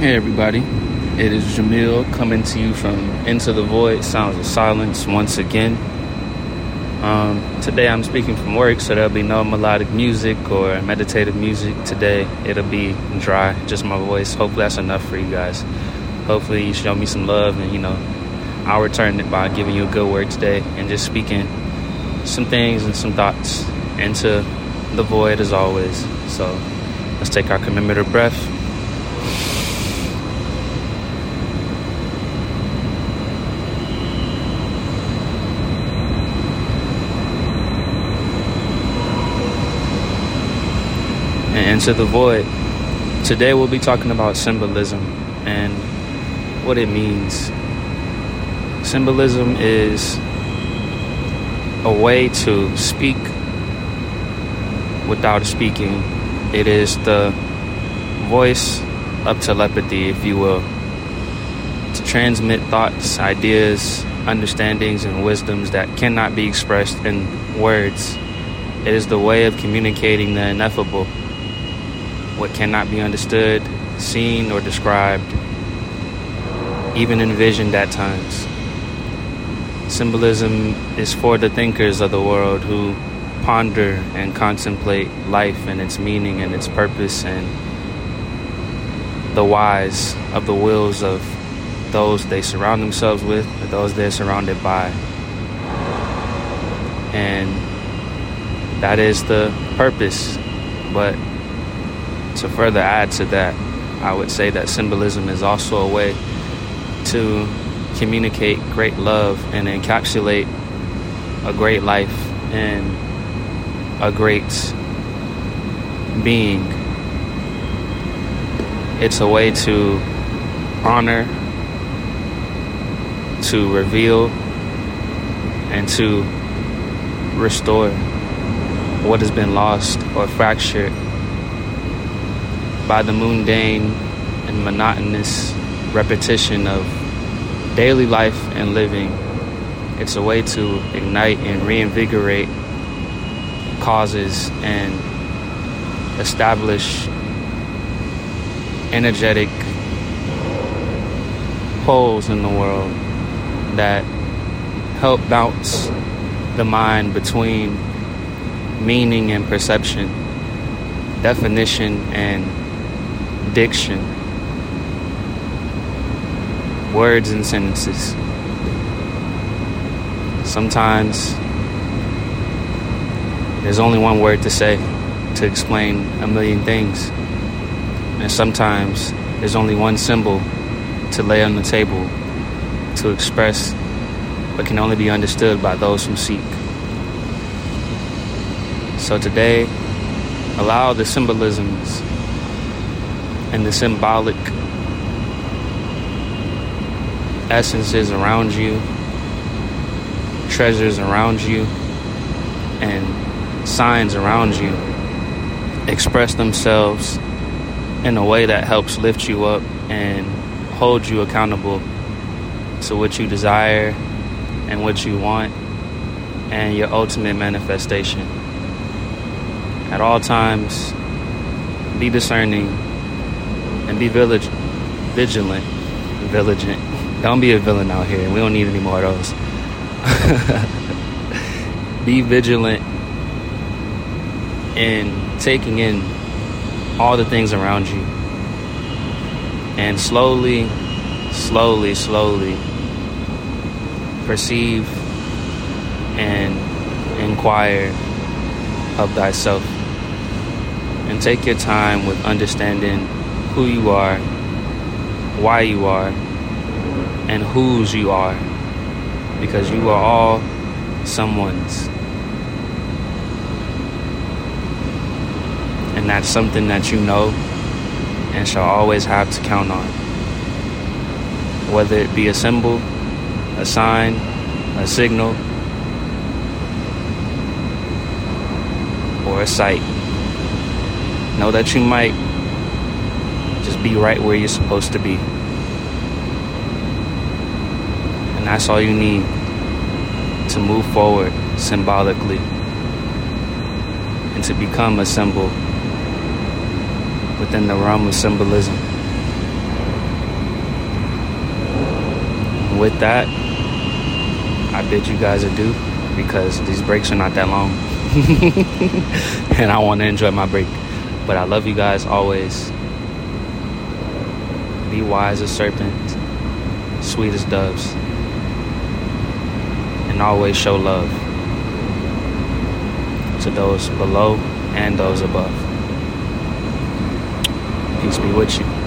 Hey everybody, it is Jamil coming to you from Into the Void Sounds of Silence once again. Um, today I'm speaking from work, so there'll be no melodic music or meditative music today. It'll be dry, just my voice. Hopefully that's enough for you guys. Hopefully you show me some love and you know, I'll return it by giving you a good word today and just speaking some things and some thoughts into the void as always. So let's take our commemorative breath. And into the void. Today we'll be talking about symbolism and what it means. Symbolism is a way to speak without speaking. It is the voice of telepathy, if you will, to transmit thoughts, ideas, understandings, and wisdoms that cannot be expressed in words. It is the way of communicating the ineffable what cannot be understood, seen, or described, even envisioned at times. Symbolism is for the thinkers of the world who ponder and contemplate life and its meaning and its purpose and the whys of the wills of those they surround themselves with or those they're surrounded by. And that is the purpose. But to further add to that, I would say that symbolism is also a way to communicate great love and encapsulate a great life and a great being. It's a way to honor, to reveal, and to restore what has been lost or fractured by the mundane and monotonous repetition of daily life and living. It's a way to ignite and reinvigorate causes and establish energetic poles in the world that help bounce the mind between meaning and perception, definition and diction, words and sentences. Sometimes there's only one word to say to explain a million things. And sometimes there's only one symbol to lay on the table to express what can only be understood by those who seek. So today, allow the symbolisms and the symbolic essences around you, treasures around you, and signs around you express themselves in a way that helps lift you up and hold you accountable to what you desire and what you want and your ultimate manifestation. At all times, be discerning and be village, vigilant. Vigilant. Don't be a villain out here. We don't need any more of those. be vigilant in taking in all the things around you. And slowly, slowly, slowly perceive and inquire of thyself. And take your time with understanding who you are, why you are, and whose you are. Because you are all someone's. And that's something that you know and shall always have to count on. Whether it be a symbol, a sign, a signal, or a sight. Know that you might just be right where you're supposed to be. And that's all you need to move forward symbolically and to become a symbol within the realm of symbolism. with that, I bid you guys adieu because these breaks are not that long. and I want to enjoy my break. But I love you guys always. Be wise as serpents, sweet as doves, and always show love to those below and those above. Peace be with you.